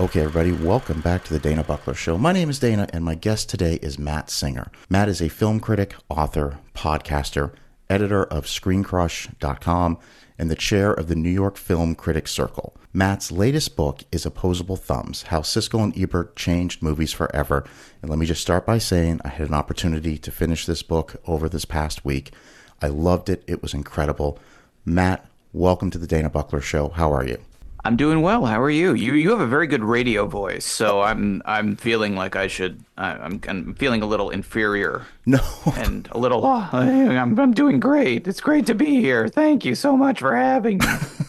Okay, everybody, welcome back to the Dana Buckler Show. My name is Dana, and my guest today is Matt Singer. Matt is a film critic, author, podcaster, editor of ScreenCrush.com, and the chair of the New York Film Critics Circle. Matt's latest book is Opposable Thumbs How Siskel and Ebert Changed Movies Forever. And let me just start by saying I had an opportunity to finish this book over this past week. I loved it, it was incredible. Matt, welcome to the Dana Buckler Show. How are you? I'm doing well. How are you? You you have a very good radio voice, so I'm I'm feeling like I should. I'm I'm feeling a little inferior. No, and a little. Oh, I'm I'm doing great. It's great to be here. Thank you so much for having me.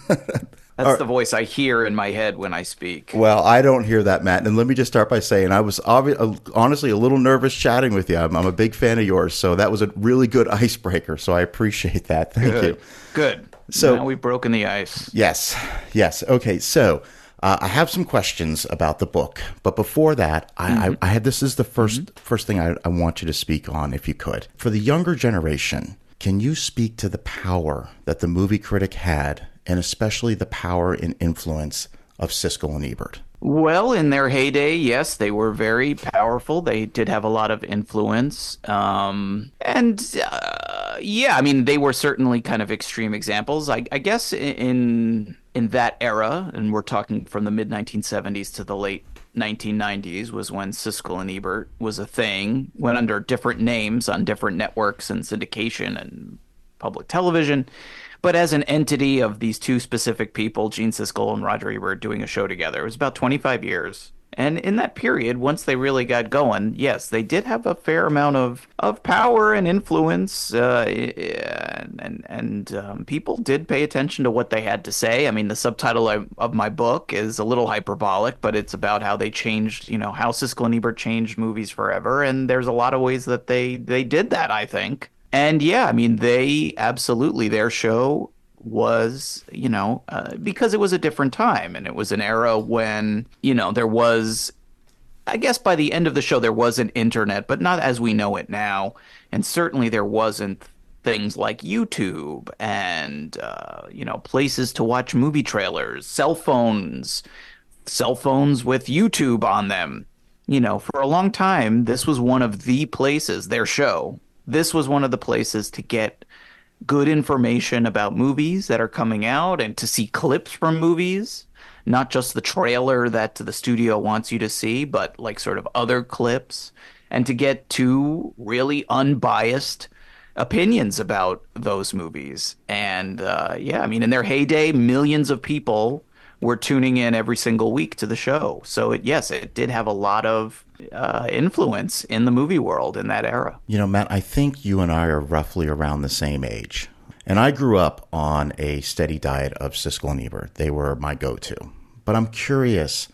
That's right. the voice I hear in my head when I speak. Well, I don't hear that, Matt. And let me just start by saying I was obvi- uh, honestly a little nervous chatting with you. I'm, I'm, a big fan of yours, so that was a really good icebreaker. So I appreciate that. Thank good. you. Good. So now we've broken the ice. Yes, yes. Okay, so uh, I have some questions about the book, but before that, I, mm-hmm. I, I had this is the 1st mm-hmm. first thing I, I want you to speak on, if you could, for the younger generation. Can you speak to the power that the movie critic had, and especially the power and influence of Siskel and Ebert? Well, in their heyday, yes, they were very powerful. They did have a lot of influence. Um, and uh, yeah, I mean, they were certainly kind of extreme examples. I, I guess in in that era, and we're talking from the mid 1970s to the late 1990s, was when Siskel and Ebert was a thing, went under different names on different networks and syndication and public television but as an entity of these two specific people, Gene Siskel and Roger Ebert, doing a show together. It was about 25 years. And in that period, once they really got going, yes, they did have a fair amount of, of power and influence, uh, and and, um, people did pay attention to what they had to say. I mean, the subtitle of, of, my book is a little hyperbolic, but it's about how they changed, you know, how Siskel and Ebert changed movies forever. And there's a lot of ways that they they did that. I think. And yeah, I mean, they absolutely, their show was, you know, uh, because it was a different time and it was an era when, you know, there was, I guess by the end of the show, there was an internet, but not as we know it now. And certainly there wasn't things like YouTube and, uh, you know, places to watch movie trailers, cell phones, cell phones with YouTube on them. You know, for a long time, this was one of the places, their show this was one of the places to get good information about movies that are coming out and to see clips from movies. Not just the trailer that the studio wants you to see but like sort of other clips. And to get two really unbiased opinions about those movies. And uh, yeah i mean in their heyday millions of people were tuning in every single week to the show. So it, yes it did have a lot of uh, influence in the movie world in that era. You know, Matt, I think you and I are roughly around the same age. And I grew up on a steady diet of Siskel and Ebert. They were my go to. But I'm curious,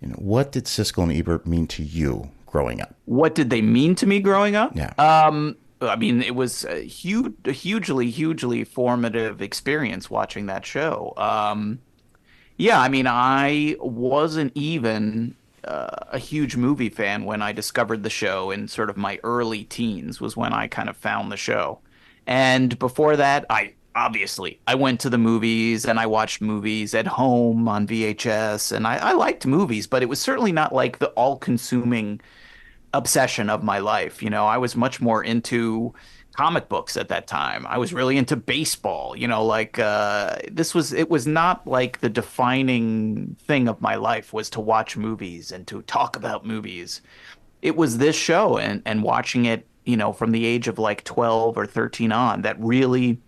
you know, what did Siskel and Ebert mean to you growing up? What did they mean to me growing up? Yeah. Um, I mean, it was a huge, a hugely, hugely formative experience watching that show. Um, yeah, I mean, I wasn't even uh, a huge movie fan when I discovered the show in sort of my early teens was when I kind of found the show. And before that, I obviously I went to the movies and I watched movies at home on VHS and I, I liked movies, but it was certainly not like the all-consuming obsession of my life. You know, I was much more into comic books at that time. I was really into baseball, you know, like uh, this was it was not like the defining thing of my life was to watch movies and to talk about movies. It was this show and and watching it, you know, from the age of like 12 or 13 on that really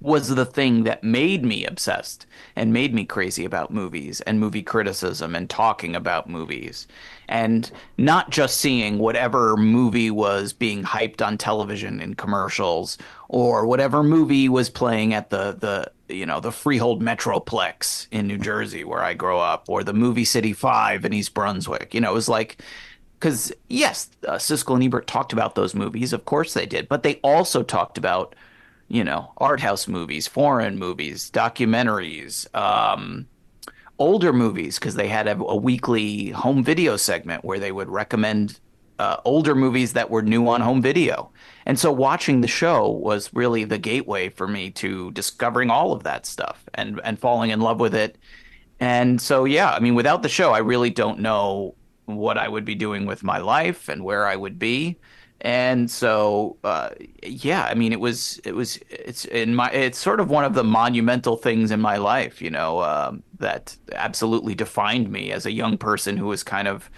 was the thing that made me obsessed and made me crazy about movies and movie criticism and talking about movies. And not just seeing whatever movie was being hyped on television in commercials or whatever movie was playing at the the you know the Freehold Metroplex in New Jersey where I grow up or the Movie City 5 in East Brunswick. You know it was like cuz yes uh, Siskel and Ebert talked about those movies of course they did but they also talked about you know, art house movies, foreign movies, documentaries, um, older movies, because they had a, a, weekly home video segment where they would recommend uh, older movies that were new on home video. And so watching the show was really the gateway for me to discovering all of that stuff and, and falling in love with it And so, yeah, I mean, without the show, I really don't know what I would be doing with my life and where I would be. And so, uh, yeah, I mean, it was, it was, it's in my, it's sort of one of the monumental things in my life, you know, um, that absolutely defined me as a young person who was kind of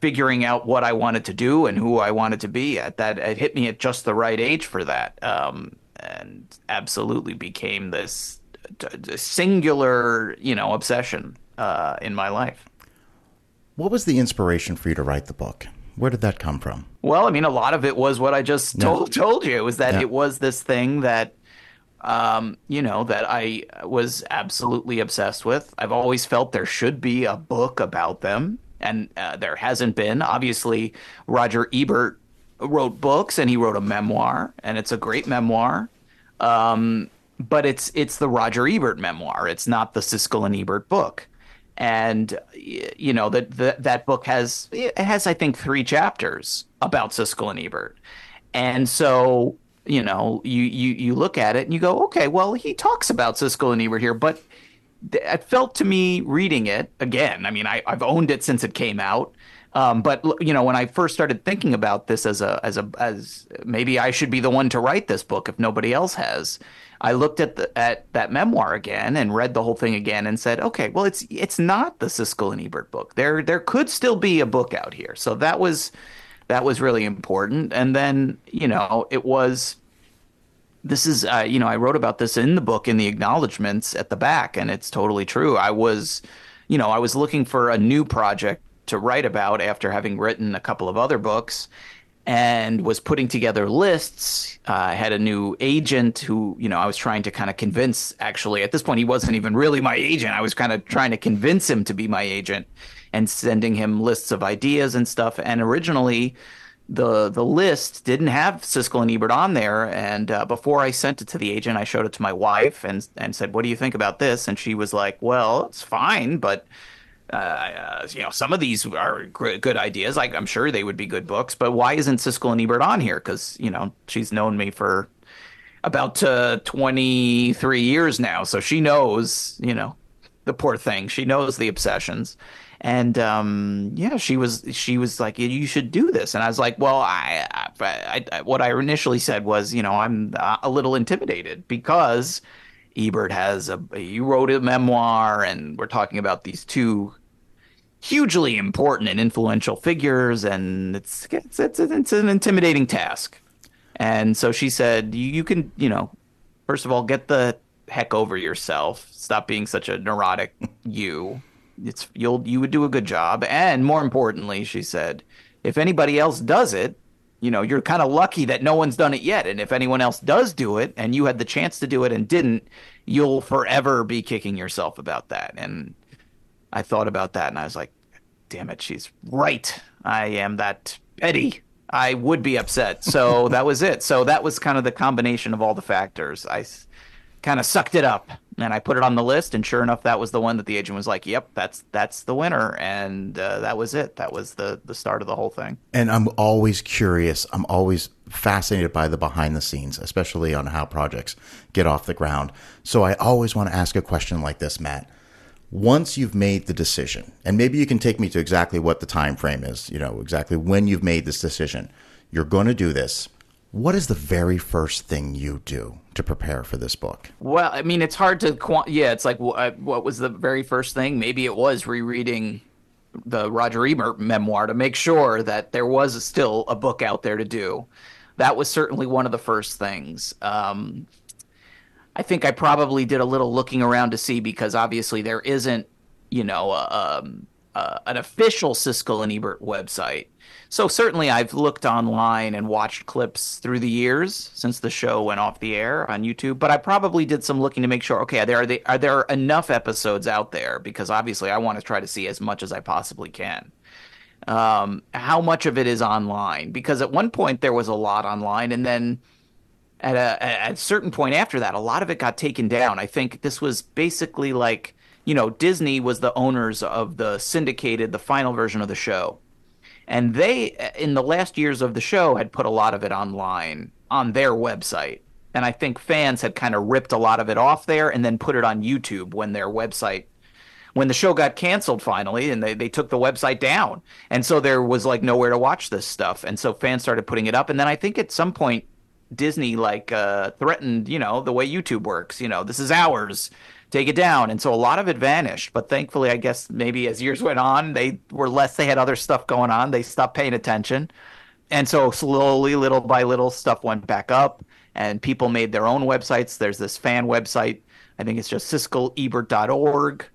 figuring out what I wanted to do and who I wanted to be at that. It hit me at just the right age for that. Um, and absolutely became this singular, you know, obsession uh, in my life. What was the inspiration for you to write the book? Where did that come from? Well, I mean, a lot of it was what I just told, yeah. told you. It was that yeah. it was this thing that, um, you know, that I was absolutely obsessed with. I've always felt there should be a book about them, and uh, there hasn't been. Obviously, Roger Ebert wrote books, and he wrote a memoir, and it's a great memoir. Um, but it's it's the Roger Ebert memoir. It's not the Siskel and Ebert book and you know that that book has it has I think three chapters about Siskel and Ebert, and so you know you you you look at it and you go okay well he talks about Siskel and Ebert here, but it felt to me reading it again. I mean I I've owned it since it came out. Um, but you know, when I first started thinking about this as a as a as maybe I should be the one to write this book if nobody else has, I looked at the, at that memoir again and read the whole thing again and said, okay, well, it's it's not the Siskel and Ebert book. There there could still be a book out here. So that was that was really important. And then you know it was. This is, uh, you know, I wrote about this in the book in the acknowledgments at the back, and it's totally true. I was, you know, I was looking for a new project to write about after having written a couple of other books and was putting together lists. Uh, I had a new agent who, you know, I was trying to kind of convince. Actually, at this point, he wasn't even really my agent. I was kind of trying to convince him to be my agent and sending him lists of ideas and stuff. And originally, the the list didn't have Siskel and Ebert on there. And uh, before I sent it to the agent, I showed it to my wife and and said, "What do you think about this?" And she was like, "Well, it's fine, but." Uh, uh, you know, some of these are good ideas. Like I'm sure they would be good books, but why isn't Siskel and Ebert on here? Because you know she's known me for about uh, 23 years now, so she knows. You know, the poor thing. She knows the obsessions, and um, yeah, she was she was like, you should do this, and I was like, well, I, I, I what I initially said was, you know, I'm a little intimidated because Ebert has a he wrote a memoir, and we're talking about these two hugely important and influential figures, and it's it's it's, it's an intimidating task. And so she said, you, you can, you know, first of all, get the heck over yourself. Stop being such a neurotic you. It's you'll you would do a good job. And more importantly, she said, if anybody else does it, you know, you're kind of lucky that no one's done it yet. And if anyone else does do it and you had the chance to do it and didn't, you'll forever be kicking yourself about that. And I thought about that and I was like, damn it, she's right. I am that petty. I would be upset. So that was it. So that was kind of the combination of all the factors. I kind of sucked it up and I put it on the list, and sure enough, that was the one that the agent was like, "Yep, that's that's the winner," and uh, that was it. That was the the start of the whole thing. And I'm always curious. I'm always fascinated by the behind the scenes, especially on how projects get off the ground. So I always want to ask a question like this, Matt. Once you've made the decision, and maybe you can take me to exactly what the time frame is, you know, exactly when you've made this decision, you're going to do this what is the very first thing you do to prepare for this book? Well, I mean, it's hard to quant. Yeah, it's like what, uh, what was the very first thing? Maybe it was rereading the Roger Ebert memoir to make sure that there was still a book out there to do. That was certainly one of the first things. Um, I think I probably did a little looking around to see because obviously there isn't, you know, uh, um, uh, an official Siskel and Ebert website. So certainly I've looked online and watched clips through the years since the show went off the air on YouTube, but I probably did some looking to make sure okay, are there are, are there enough episodes out there because obviously I want to try to see as much as I possibly can. Um, how much of it is online? Because at one point there was a lot online and then at a at a certain point after that a lot of it got taken down. I think this was basically like you know, Disney was the owners of the syndicated, the final version of the show. And they, in the last years of the show, had put a lot of it online on their website. And I think fans had kind of ripped a lot of it off there and then put it on YouTube when their website when the show got canceled finally and they, they took the website down. And so there was like nowhere to watch this stuff. And so fans started putting it up. And then I think at some point, Disney like uh, threatened, you know, the way YouTube works, you know, this is ours, take it down. And so a lot of it vanished. But thankfully, I guess maybe as years went on, they were less, they had other stuff going on. They stopped paying attention. And so slowly, little by little, stuff went back up and people made their own websites. There's this fan website. I think it's just siskelebert.org.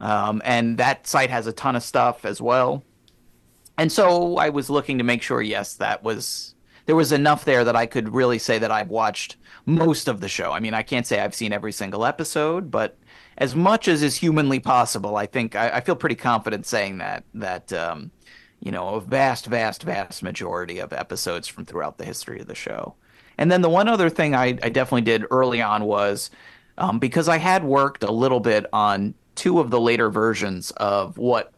Um, and that site has a ton of stuff as well. And so I was looking to make sure, yes, that was there was enough there that I could really say that I've watched most of the show. I mean, I can't say I've seen every single episode, but as much as is humanly possible, I think I, I feel pretty confident saying that that um, you know a vast, vast, vast majority of episodes from throughout the history of the show. And then the one other thing I, I definitely did early on was um, because I had worked a little bit on two of the later versions of what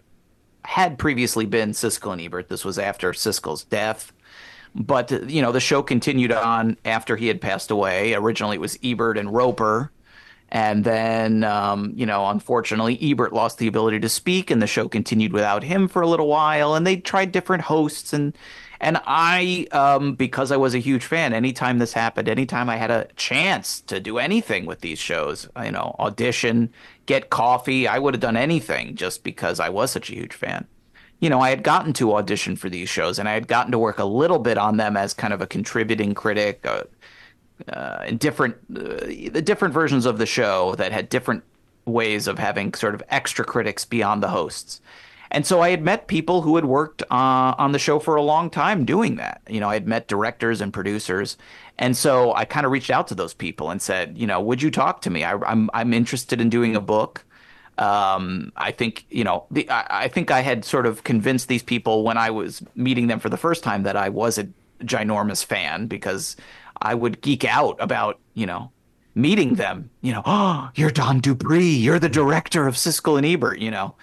had previously been Siskel and Ebert. This was after Siskel's death. But, you know, the show continued on after he had passed away. Originally, it was Ebert and Roeper. And then, um, you know, unfortunately, Ebert lost the ability to speak, and the show continued without him for a little while. And they tried different hosts, and and I, um, because I was a huge fan, anytime this happened, anytime I had a chance to do anything with these shows, you know, audition, get coffee, I would have done anything just because I was such a huge fan. You know, I had gotten to audition for these shows and I had gotten to work a little bit on them as kind of a contributing critic uh, uh, in different, uh, the different versions of the show that had different ways of having sort of extra critics beyond the hosts. And so I had met people who had worked uh, on the show for a long time doing that. You know, I had met directors and producers. And so I kind of reached out to those people and said, you know, would you talk to me? I, I'm, I'm interested in doing a book. Um, I think, you know, the, I, I think I had sort of convinced these people when I was meeting them for the first time that I was a ginormous fan because I would geek out about, you know, meeting them. You know, oh, you're Don Dupree. You're the director of Siskel and Ebert, you know.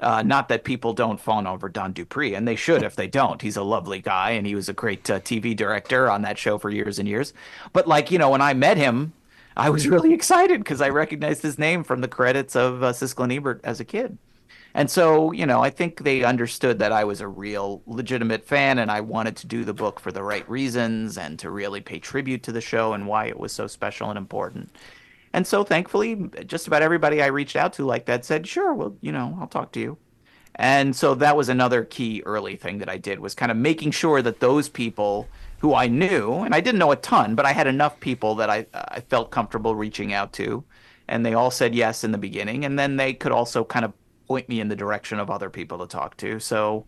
Uh, not that people don't fawn over Don Dupree, and they should if they don't. He's a lovely guy, and he was a great uh, TV director on that show for years and years. But like you know, when I met him, I was really excited because I recognized his name from the credits of uh, Siskel and Ebert as a kid. And so, you know, I think they understood that I was a real legitimate fan and I wanted to do the book for the right reasons and to really pay tribute to the show and why it was so special and important. And so thankfully, just about everybody I reached out to like that said, sure, well, you know, I'll talk to you. And so that was another key early thing that I did was kind of making sure that those people who I knew, and I didn't know a ton, but I had enough people that I, I felt comfortable reaching out to. And they all said yes in the beginning. And then they could also kind of point me in the direction of other people to talk to. So,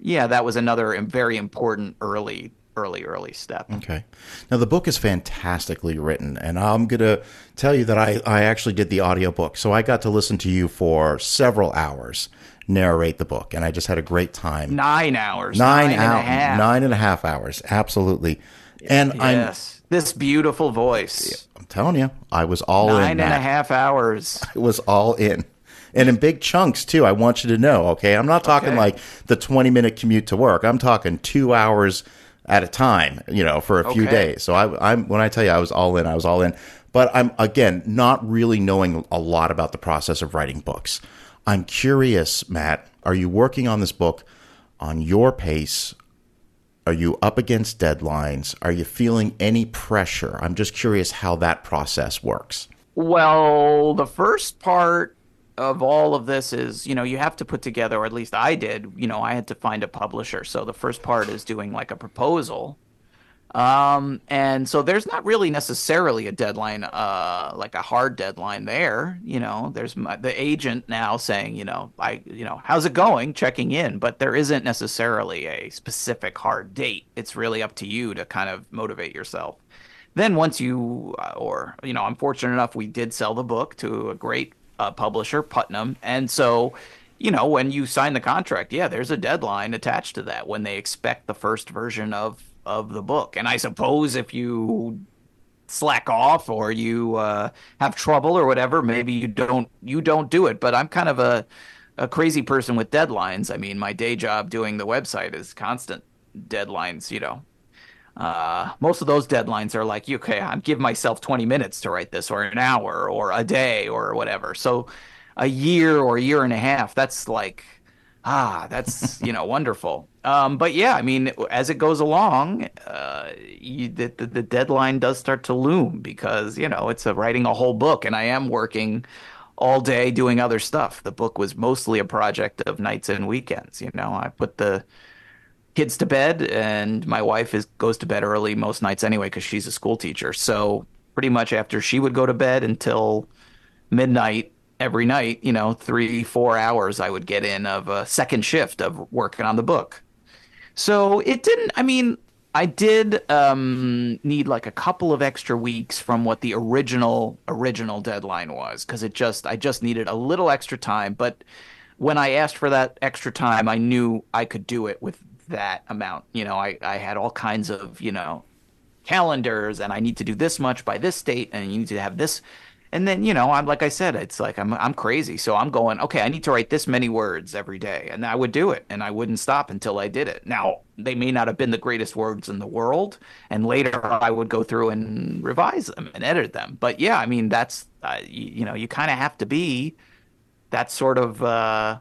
yeah, that was another very important early early, early step. Okay. Now, the book is fantastically written, and I'm going to tell you that I, I actually did the audiobook. So I got to listen to you for several hours narrate the book, and I just had a great time. Nine hours. Nine, nine hours. Nine and a half hours. Absolutely. And yes. I'm. This beautiful voice. I'm telling you, I was all nine in. Nine and a half hours. I was all in and in big chunks too. I want you to know, okay? I'm not talking okay. like the 20 minute commute to work. I'm talking two hours at a time, you know, for a few okay. days. So I, I'm when I tell you I was all in, I was all in. But I'm again not really knowing a lot about the process of writing books. I'm curious, Matt. Are you working on this book on your pace? Are you up against deadlines? Are you feeling any pressure? I'm just curious how that process works. Well, the first part of all of this is, you know, you have to put together, or at least I did, you know, I had to find a publisher. So the first part is doing like a proposal. Um, and so there's not really necessarily a deadline, uh, like a hard deadline there. You know, there's my, the agent now saying, you know, I, you know, how's it going? Checking in, but there isn't necessarily a specific hard date. It's really up to you to kind of motivate yourself. Then once you, uh, or you know, I'm fortunate enough we did sell the book to a great uh, publisher, Putnam, and so you know when you sign the contract, yeah, there's a deadline attached to that when they expect the first version of of the book. And I suppose if you slack off or you uh, have trouble or whatever, maybe you don't you don't do it. But I'm kind of a a crazy person with deadlines. I mean, my day job doing the website is constant deadlines. You know, uh, most of those deadlines are like, okay, I give myself 20 minutes to write this, or an hour, or a day, or whatever. So a year or a year and a half, that's like ah, that's you know wonderful. Um, but yeah, I mean, as it goes along, uh, you, the, the, the deadline does start to loom because you know it's a, writing a whole book, and I am working all day doing other stuff. The book was mostly a project of nights and weekends. You know, I put the kids to bed, and my wife is goes to bed early most nights anyway because she's a school teacher. So pretty much after she would go to bed until midnight every night, you know, three four hours I would get in of a second shift of working on the book. So it didn't. I mean, I did um, need like a couple of extra weeks from what the original original deadline was because it just I just needed a little extra time. But when I asked for that extra time, I knew I could do it with that amount. You know, I I had all kinds of you know calendars and I need to do this much by this date and you need to have this and then, you know, I'm like I said, it's like I'm I'm crazy. So I'm going, okay, I need to write this many words every day. And I would do it and I wouldn't stop until I did it. Now, they may not have been the greatest words in the world, and later I would go through and revise them and edit them. But yeah, I mean, that's uh, you, you know, you kind of have to be that sort of uh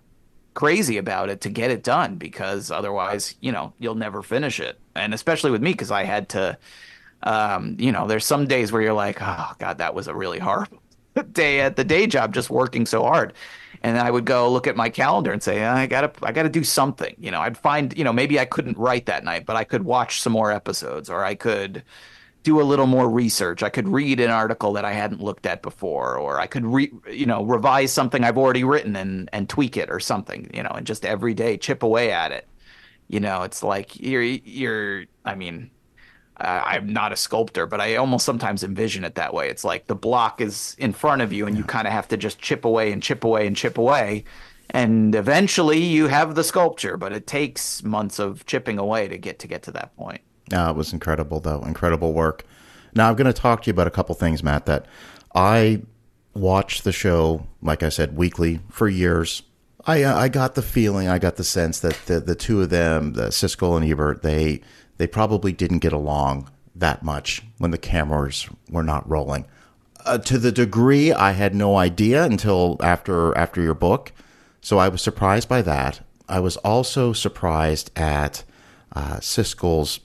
crazy about it to get it done because otherwise, you know, you'll never finish it. And especially with me cuz I had to um, you know, there's some days where you're like, oh God, that was a really hard day at the day job, just working so hard. And I would go look at my calendar and say, I gotta, I gotta do something. You know, I'd find, you know, maybe I couldn't write that night, but I could watch some more episodes, or I could do a little more research. I could read an article that I hadn't looked at before, or I could re, you know, revise something I've already written and and tweak it or something. You know, and just every day chip away at it. You know, it's like you're you're. I mean, uh, I'm not a sculptor, but I almost sometimes envision it that way. It's like the block is in front of you, and you kind of have to just chip away and chip away and chip away, and eventually you have the sculpture. But it takes months of chipping away to get to get to that point. Uh, it was incredible, though. Incredible work. Now I'm going to talk to you about a couple things, Matt. That I watched the show, like I said, weekly for years. I uh, I got the feeling, I got the sense that the the two of them, the Siskel and Ebert, they they probably didn't get along that much when the cameras were not rolling. Uh, to the degree I had no idea until after after your book, so I was surprised by that. I was also surprised at uh, Siskel's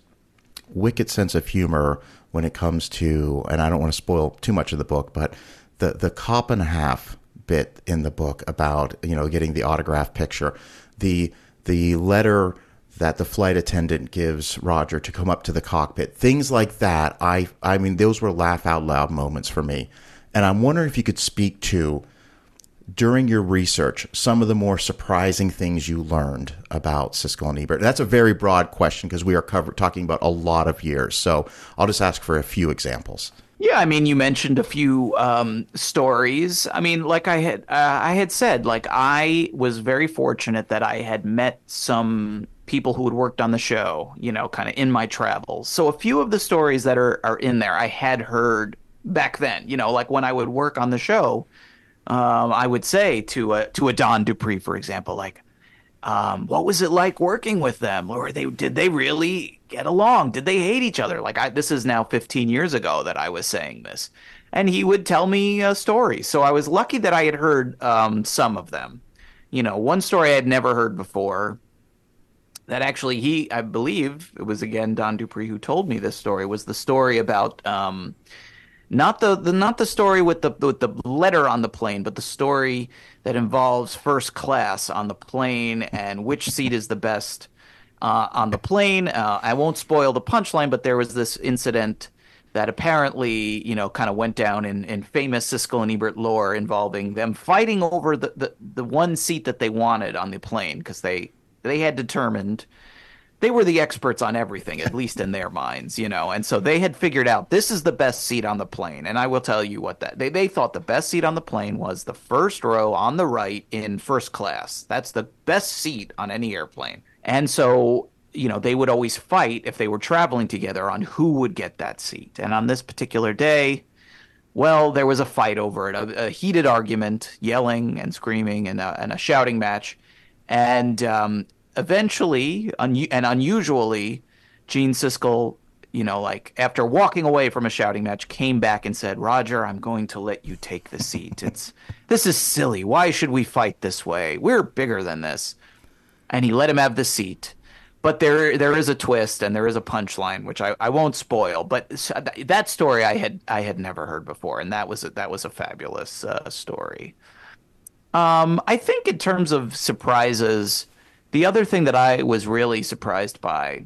wicked sense of humor when it comes to, and I don't want to spoil too much of the book, but the the cop and a half bit in the book about you know getting the autograph picture, the the letter that the flight attendant gives Roger to come up to the cockpit. Things like that. I I mean those were laugh out loud moments for me. And I'm wondering if you could speak to during your research some of the more surprising things you learned about Siskel and Ebert. That's a very broad question because we are cover- talking about a lot of years. So I'll just ask for a few examples. Yeah, I mean, you mentioned a few um, stories. I mean, like I had, uh, I had said, like I was very fortunate that I had met some people who had worked on the show, you know, kind of in my travels. So a few of the stories that are are in there, I had heard back then. You know, like when I would work on the show, um, I would say to a to a Don Dupree, for example, like, um, what was it like working with them? Or they did they really get along? Did they hate each other? Like, I, this is now 15 years ago that I was saying this, and he would tell me a story. So I was lucky that I had heard um, some of them. You know, one story I had never heard before that actually he I believe it was again Don Dupree who told me this story was the story about um, not the, the not the story with the with the letter on the plane, but the story that involves first class on the plane and which seat is the best uh, on the plane. Uh, I won't spoil the punchline, but there was this incident that apparently you know kind of went down in, in famous Siskel and Ebert lore involving them fighting over the, the, the one seat that they wanted on the plane because they they had determined they were the experts on everything, at least in their minds, you know. And so they had figured out this is the best seat on the plane. And I will tell you what that they, they thought the best seat on the plane was the first row on the right in first class. That's the best seat on any airplane. And so, you know, they would always fight if they were traveling together on who would get that seat. And on this particular day, well, there was a fight over it, a, a heated argument, yelling and screaming, and a, and a shouting match. And um, eventually, un- and unusually, Gene Siskel you know, like after walking away from a shouting match, came back and said, "Roger, I'm going to let you take the seat. It's this is silly. Why should we fight this way? We're bigger than this." And he let him have the seat. But there there is a twist and there is a punchline, which I, I won't spoil. But that story I had I had never heard before, and that was a, that was a fabulous uh, story. Um, I think in terms of surprises, the other thing that I was really surprised by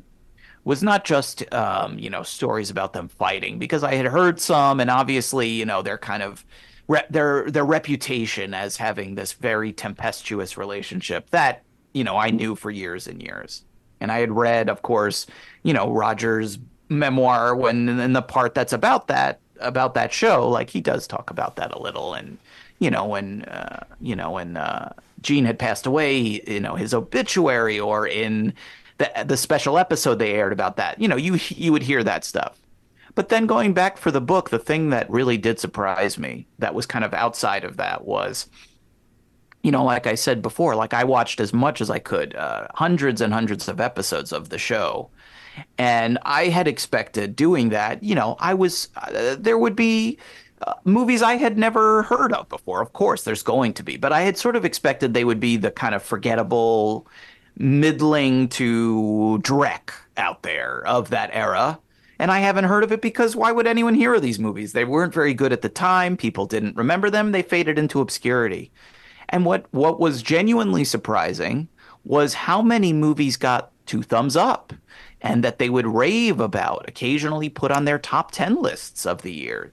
was not just um, you know stories about them fighting because I had heard some, and obviously you know they're kind of re- their their reputation as having this very tempestuous relationship that you know I knew for years and years, and I had read, of course, you know Roger's memoir when in the part that's about that about that show, like he does talk about that a little, and you know when uh, you know when uh, Gene had passed away, you know his obituary, or in the the special episode they aired about that. You know, you you would hear that stuff. But then going back for the book, the thing that really did surprise me, that was kind of outside of that, was, you know, like I said before, like I watched as much as I could, uh, hundreds and hundreds of episodes of the show, and I had expected doing that. You know, I was uh, there would be. Movies I had never heard of before. Of course, there's going to be, but I had sort of expected they would be the kind of forgettable, middling to Drek out there of that era. And I haven't heard of it because why would anyone hear of these movies? They weren't very good at the time. People didn't remember them. They faded into obscurity. And what, what was genuinely surprising was how many movies got two thumbs up and that they would rave about, occasionally put on their top 10 lists of the year,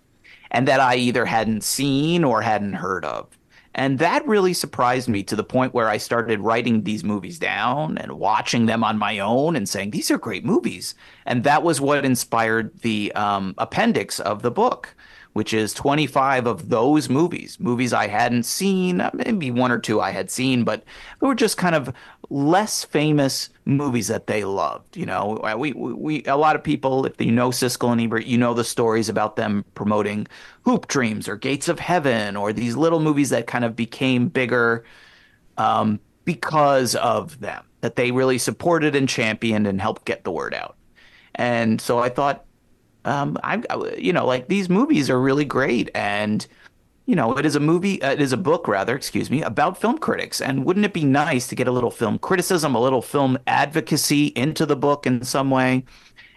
and that I either hadn't seen or hadn't heard of. And that really surprised me to the point where I started writing these movies down and watching them on my own and saying, these are great movies. And that was what inspired the um, appendix of the book, which is 25 of those movies, movies I hadn't seen, maybe one or two I had seen, but they were just kind of less famous movies that they loved. You know, we, we, we a lot of people, if you know Siskel and Ebert, you know the stories about them promoting Hoop Dreams or Gates of Heaven or these little movies that kind of became bigger um, because of them, that they really supported and championed and helped get the word out. And so I thought, um, I, you know, like these movies are really great, and you know, it is a movie, uh, it is a book rather, excuse me, about film critics. And wouldn't it be nice to get a little film criticism, a little film advocacy into the book in some way,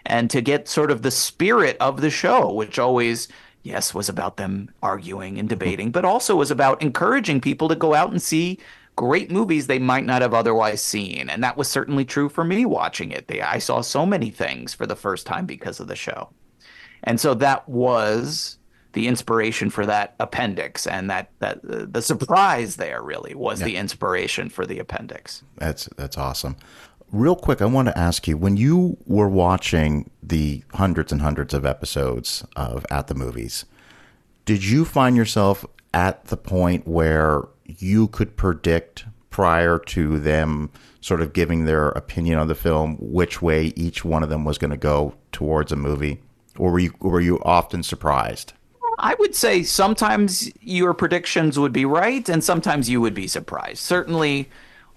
and to get sort of the spirit of the show, which always, yes, was about them arguing and debating, but also was about encouraging people to go out and see great movies they might not have otherwise seen. And that was certainly true for me watching it. They, I saw so many things for the first time because of the show. And so that was the inspiration for that appendix and that that uh, the surprise there really was yeah. the inspiration for the appendix. That's that's awesome. Real quick i want to ask you when you were watching the hundreds and hundreds of episodes of at the movies did you find yourself at the point where you could predict prior to them sort of giving their opinion on the film which way each one of them was going to go towards a movie? Or were you were you often surprised I would say sometimes your predictions would be right, and sometimes you would be surprised. Certainly,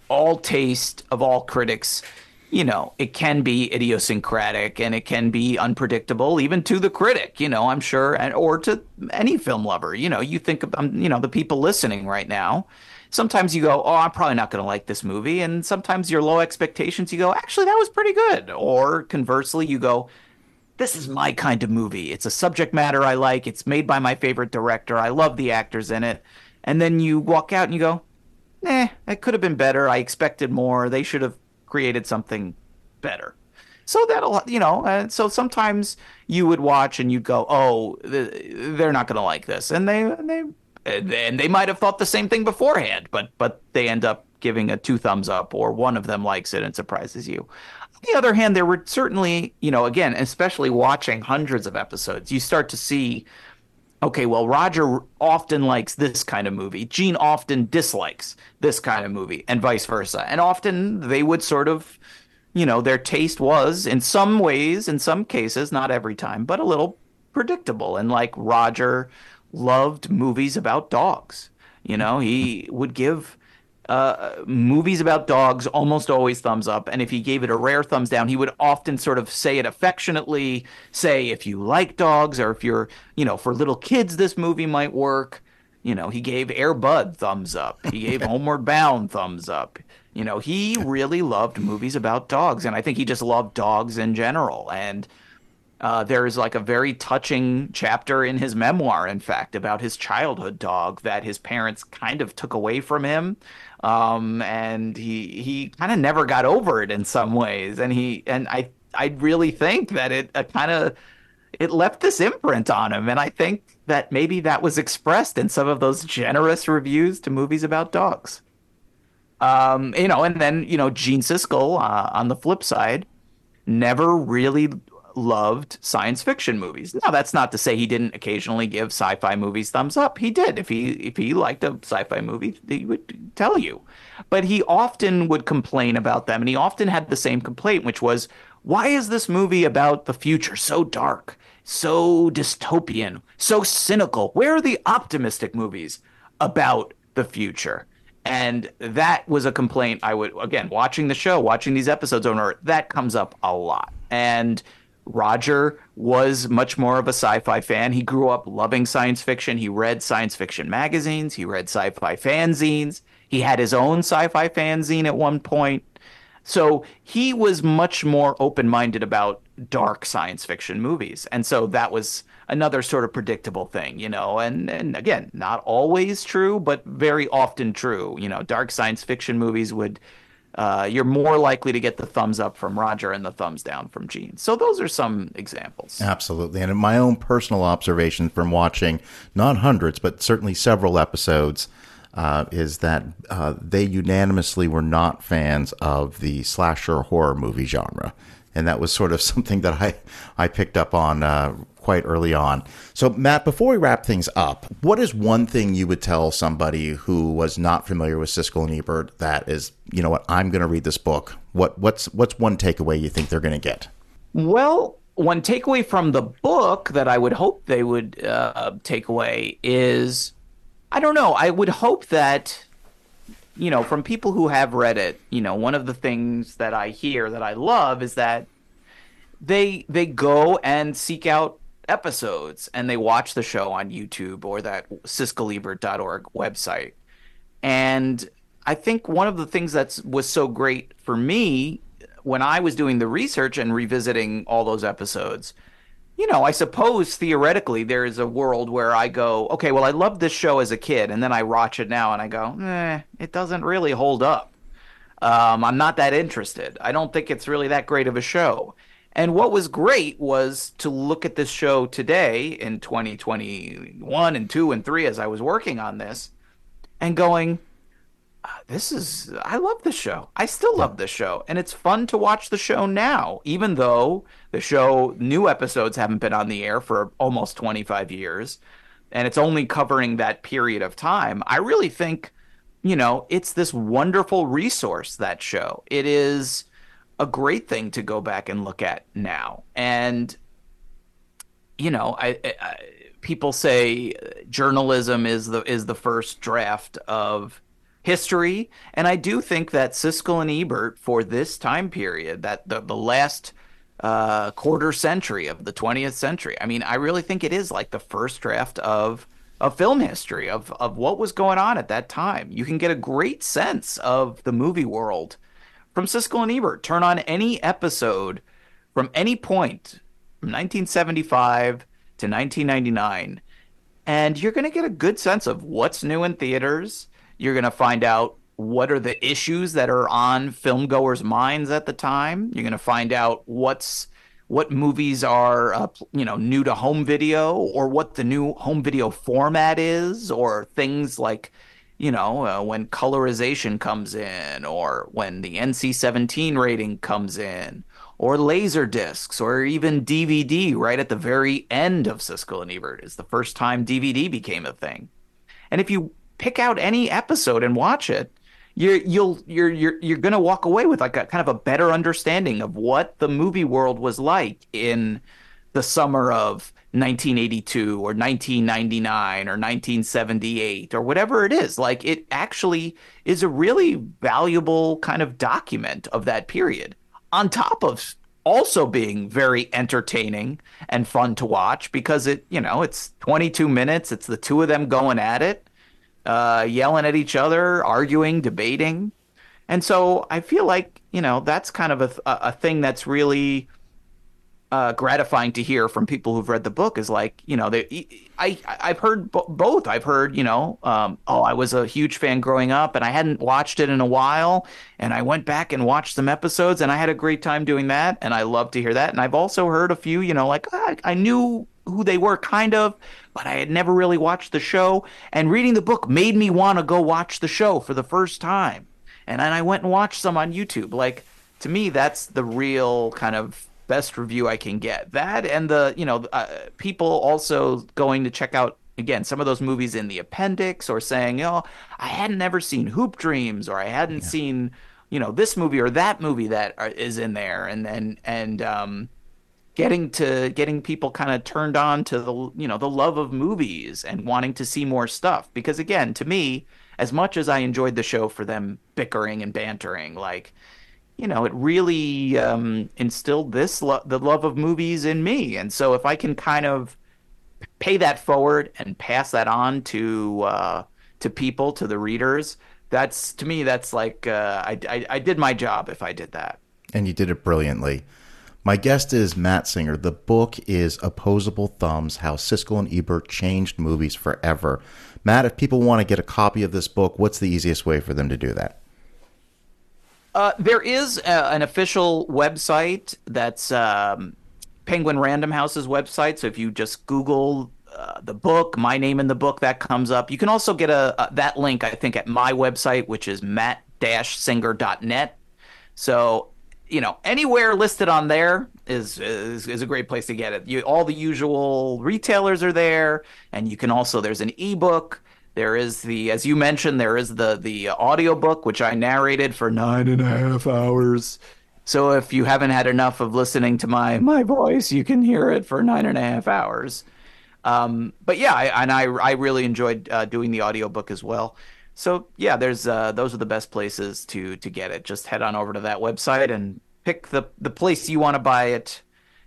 all taste of all critics, you know, it can be idiosyncratic and it can be unpredictable, even to the critic. You know, I'm sure, and or to any film lover. You know, you think of, um, you know, the people listening right now. Sometimes you go, oh, I'm probably not going to like this movie, and sometimes your low expectations, you go, actually, that was pretty good. Or conversely, you go this is my kind of movie. It's a subject matter I like. It's made by my favorite director. I love the actors in it. And then you walk out and you go, "Eh, it could have been better. I expected more. They should have created something better." So that'll, you know, uh, so sometimes you would watch and you'd go, "Oh, they're not going to like this," and they, they, and they might have thought the same thing beforehand, but but they end up giving a two thumbs up, or one of them likes it and surprises you. On the other hand, there were certainly, you know, again, especially watching hundreds of episodes, you start to see, okay, well, Roger often likes this kind of movie. Gene often dislikes this kind of movie, and vice versa. And often they would sort of, you know, their taste was, in some ways, in some cases, not every time, but a little predictable. And like Roger loved movies about dogs. You know, he would give uh, movies about dogs almost always thumbs up. And if he gave it a rare thumbs down, he would often sort of say it affectionately, say if you like dogs or if you're, you know, for little kids, this movie might work. You know, he gave Air Bud thumbs up. He gave Homeward Bound thumbs up. You know, he really loved movies about dogs, and I think he just loved dogs in general. And uh, there is like a very touching chapter in his memoir, in fact, about his childhood dog that his parents kind of took away from him, um, and he he kind of never got over it in some ways. And he and I I really think that it uh, kind of it left this imprint on him, and I think that maybe that was expressed in some of those generous reviews to movies about dogs. Um, you know, and then you know Gene Siskel uh, on the flip side never really loved science fiction movies. Now that's not to say he didn't occasionally give sci-fi movies thumbs up. He did. If he if he liked a sci-fi movie, he would tell you. But he often would complain about them and he often had the same complaint which was why is this movie about the future so dark, so dystopian, so cynical? Where are the optimistic movies about the future? And that was a complaint I would again watching the show, watching these episodes over, that comes up a lot. And Roger was much more of a sci fi fan. He grew up loving science fiction. He read science fiction magazines, he read sci fi fanzines. He had his own sci fi fanzine at one point. So he was much more open minded about dark science fiction movies. And so that was another sort of predictable thing, you know. And, and again, not always true, but very often true. You know, dark science fiction movies would uh, you're more likely to get the thumbs up from Roger and the thumbs down from Gene. So those are some examples. Absolutely. And my own personal observation from watching not hundreds, but certainly several episodes, uh, is that uh, they unanimously were not fans of the slasher horror movie genre. And that was sort of something that I, I picked up on uh, quite early on. So, Matt, before we wrap things up, what is one thing you would tell somebody who was not familiar with Siskel and Ebert that is, you know what, I'm going to read this book? What what's what's one takeaway you think they're going to get? Well, one takeaway from the book that I would hope they would uh, take away is, I don't know. I would hope that you know, from people who have read it, you know, one of the things that I hear that I love is that they they go and seek out episodes and they watch the show on YouTube or that siskelebert.org website. And I think one of the things that was so great for me when I was doing the research and revisiting all those episodes, you know, I suppose theoretically there is a world where I go, okay, well, I loved this show as a kid, and then I watch it now and I go, eh, it doesn't really hold up. Um, I'm not that interested. I don't think it's really that great of a show. And what was great was to look at this show today in 2021 and 2 and 3 as I was working on this and going, this is, I love this show. I still love this show. And it's fun to watch the show now, even though the show, new episodes haven't been on the air for almost 25 years. And it's only covering that period of time. I really think, you know, it's this wonderful resource, that show. It is a great thing to go back and look at now. And you know, I, I, people say uh, journalism is the is the first draft of history, and I do think that Siskel and Ebert for this time period, that the the last uh, quarter century of the 20th century. I mean, I really think it is like the first draft of of film history of of what was going on at that time. You can get a great sense of the movie world from Siskel and Ebert. Turn on any episode from any point from 1975 to 1999, and you're going to get a good sense of what's new in theaters. You're going to find out what are the issues that are on filmgoers' minds at the time. You're going to find out what's what movies are uh, you know new to home video or what the new home video format is or things like you know, uh, when colorization comes in, or when the NC 17 rating comes in, or laser discs, or even DVD right at the very end of Siskel and Ebert is the first time DVD became a thing. And if you pick out any episode and watch it, you're you'll you're you're you're gonna walk away with like a kind of a better understanding of what the movie world was like in the summer of 1982 or 1999 or 1978 or whatever it is. Like it actually is a really valuable kind of document of that period, on top of also being very entertaining and fun to watch because it, you know, it's 22 minutes. It's the two of them going at it, uh, yelling at each other, arguing, debating. And so I feel like, you know, that's kind of a, a thing that's really uh, gratifying to hear from people who've read the book is like, you know, they, I, I've heard both. I've heard, you know, um, oh, I was a huge fan growing up and I hadn't watched it in a while. And I went back and watched some episodes and I had a great time doing that. And I love to hear that. And I've also heard a few, you know, like I, I knew who they were kind of, but I had never really watched the show. And reading the book made me want to go watch the show for the first time. And then I went and watched some on YouTube. Like, to me, that's the real kind of best review I can get. That and the, you know, uh, people also going to check out again some of those movies in the appendix or saying, "Oh, I hadn't ever seen Hoop Dreams or I hadn't yeah. seen, you know, this movie or that movie that are, is in there." And and and um getting to getting people kind of turned on to the, you know, the love of movies and wanting to see more stuff because again, to me, as much as I enjoyed the show for them bickering and bantering, like you know, it really um, instilled this lo- the love of movies in me. And so if I can kind of pay that forward and pass that on to uh, to people, to the readers, that's to me that's like uh, I, I, I did my job if I did that. And you did it brilliantly. My guest is Matt Singer. The book is Opposable Thumbs How Siskel and Ebert Changed Movies Forever. Matt, if people want to get a copy of this book, what's the easiest way for them to do that? Uh, there is a, an official website that's um, Penguin Random House's website. So if you just Google uh, the book, my name in the book, that comes up. You can also get a, a that link, I think, at my website, which is matt-singer.net. So you know, anywhere listed on there is, is is a great place to get it. You, all the usual retailers are there, and you can also there's an ebook. There is the, as you mentioned, there is the the audiobook which I narrated for nine and a half hours. So if you haven't had enough of listening to my my voice, you can hear it for nine and a half hours. Um, but yeah, I, and I I really enjoyed uh, doing the audiobook as well. So yeah, there's uh, those are the best places to to get it. Just head on over to that website and pick the the place you want to buy it.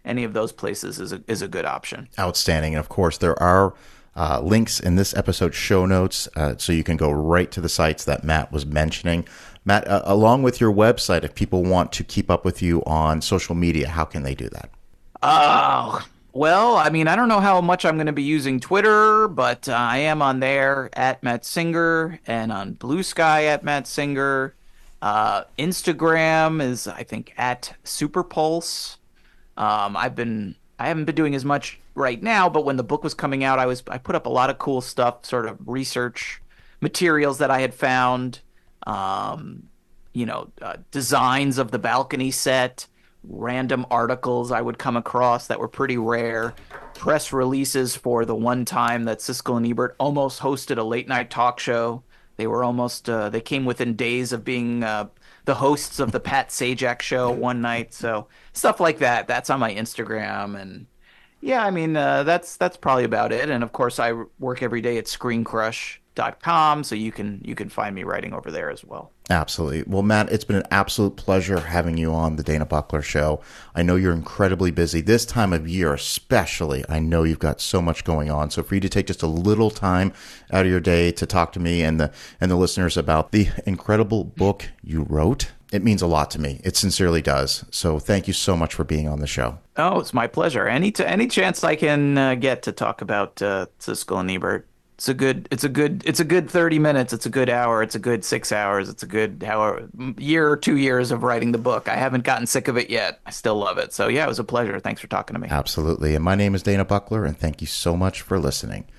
Any of those places is a is a good option. Outstanding, and of course there are uh, links in this episode show notes uh, so you can go right to the sites that Matt was mentioning. Matt, uh, along with your website, if people want to keep up with you on social media, how can they do that? Oh, well, I mean, I don't know how much I'm going to be using Twitter, but uh, I am on there at Matt Singer and on Blue Sky at Matt Singer. Uh, Instagram is, I think, at Super Pulse. Um, I've been I haven't been doing as much right now, but when the book was coming out, I was I put up a lot of cool stuff, sort of research materials that I had found, um, you know, uh, designs of the balcony set, random articles I would come across that were pretty rare, press releases for the one time that Siskel and Ebert almost hosted a late night talk show. They were almost uh, they came within days of being uh, the hosts of the Pat Sajak show one night. So stuff like that. That's on my Instagram and yeah, I mean uh, that's that's probably about it. And of course, I work every day at ScreenCrush.com, so you can you can find me writing over there as well. Absolutely. Well, Matt, it's been an absolute pleasure having you on the Dana Buckler Show. I know you're incredibly busy this time of year, especially. I know you've got so much going on. So for you to take just a little time out of your day to talk to me and the and the listeners about the incredible book you wrote it means a lot to me. It sincerely does. So thank you so much for being on the show. Oh, it's my pleasure. Any t- any chance I can uh, get to talk about uh, Siskel and Ebert. It's a good. It's a good. It's a good thirty minutes. It's a good hour. It's a good six hours. It's a good hour, year or two years of writing the book. I haven't gotten sick of it yet. I still love it. So yeah, it was a pleasure. Thanks for talking to me. Absolutely. And my name is Dana Buckler, and thank you so much for listening.